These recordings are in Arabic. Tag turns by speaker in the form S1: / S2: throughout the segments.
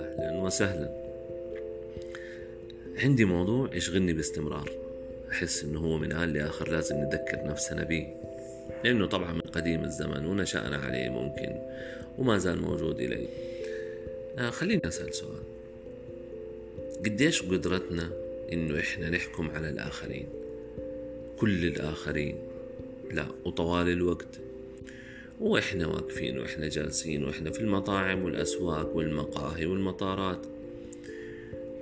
S1: أهلا وسهلا. عندي موضوع يشغلني باستمرار. أحس إنه هو من آن لآخر لازم نذكر نفسنا به. لأنه طبعا من قديم الزمن ونشأنا عليه ممكن وما زال موجود إلي. آه خليني أسأل سؤال. قديش قدرتنا إنه إحنا نحكم على الآخرين؟ كل الآخرين. لا وطوال الوقت. وإحنا واقفين وإحنا جالسين وإحنا في المطاعم والأسواق والمقاهي والمطارات.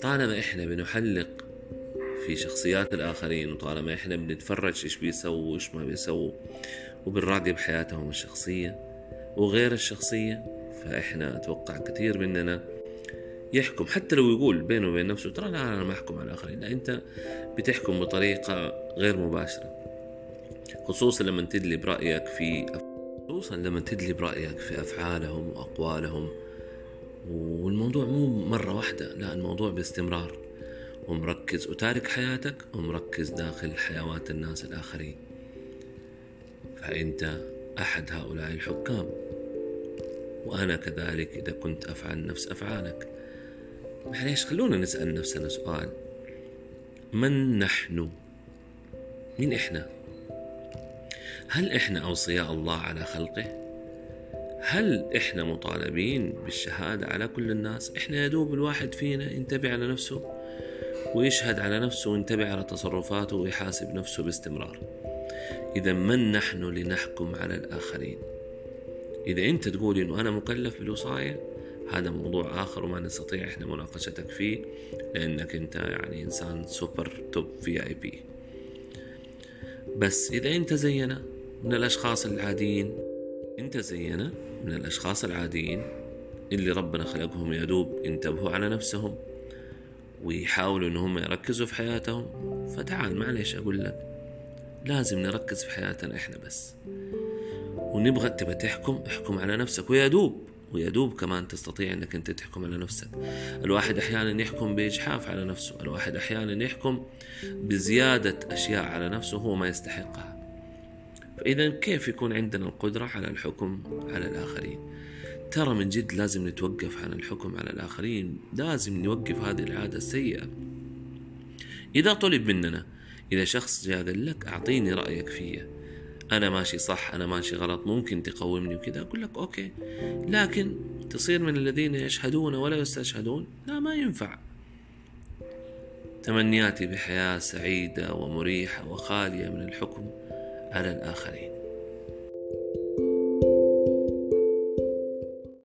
S1: طالما إحنا بنحلق في شخصيات الآخرين وطالما إحنا بنتفرج إيش بيسووا وإيش ما بيسووا وبنراقب حياتهم الشخصية وغير الشخصية فإحنا أتوقع كثير مننا يحكم. حتى لو يقول بينه وبين نفسه ترى لا أنا ما أحكم على الآخرين. لا أنت بتحكم بطريقة غير مباشرة خصوصا لما تدلي برأيك في خصوصا لما تدلي برأيك في أفعالهم وأقوالهم. والموضوع مو مرة واحدة لا الموضوع باستمرار. ومركز وتارك حياتك ومركز داخل حيوات الناس الآخرين. فأنت أحد هؤلاء الحكام. وأنا كذلك إذا كنت أفعل نفس أفعالك. معليش خلونا نسأل نفسنا سؤال. من نحن؟ مين إحنا؟ هل إحنا أوصياء الله على خلقه؟ هل إحنا مطالبين بالشهادة على كل الناس؟ إحنا يدوب الواحد فينا ينتبه على نفسه ويشهد على نفسه وينتبه على تصرفاته ويحاسب نفسه باستمرار إذا من نحن لنحكم على الآخرين إذا أنت تقول إنه أنا مكلف بالوصاية هذا موضوع آخر وما نستطيع إحنا مناقشتك فيه لأنك أنت يعني إنسان super top VIP بس إذا أنت زينا من الأشخاص العاديين. أنت زينا من الأشخاص العاديين اللي ربنا خلقهم يا دوب ينتبهوا على نفسهم ويحاولوا إن هم يركزوا في حياتهم. فتعال معلش أقول لك لازم نركز في حياتنا إحنا بس. ونبغى تبى تحكم احكم على نفسك ويا دوب ويا دوب كمان تستطيع إنك أنت تحكم على نفسك. الواحد أحيانا يحكم بإجحاف على نفسه الواحد أحيانا يحكم بزيادة أشياء على نفسه هو ما يستحقها. فإذا كيف يكون عندنا القدرة على الحكم على الآخرين؟ ترى من جد لازم نتوقف عن الحكم على الآخرين لازم نوقف هذه العادة السيئة. إذا طلب مننا إذا شخص جاء قال لك أعطيني رأيك فيا أنا ماشي صح أنا ماشي غلط ممكن تقومني وكذا أقول لك أوكي. لكن تصير من الذين يشهدون ولا يستشهدون؟ لا ما ينفع. تمنياتي بحياة سعيدة ومريحة وخالية من الحكم. على الآخرين.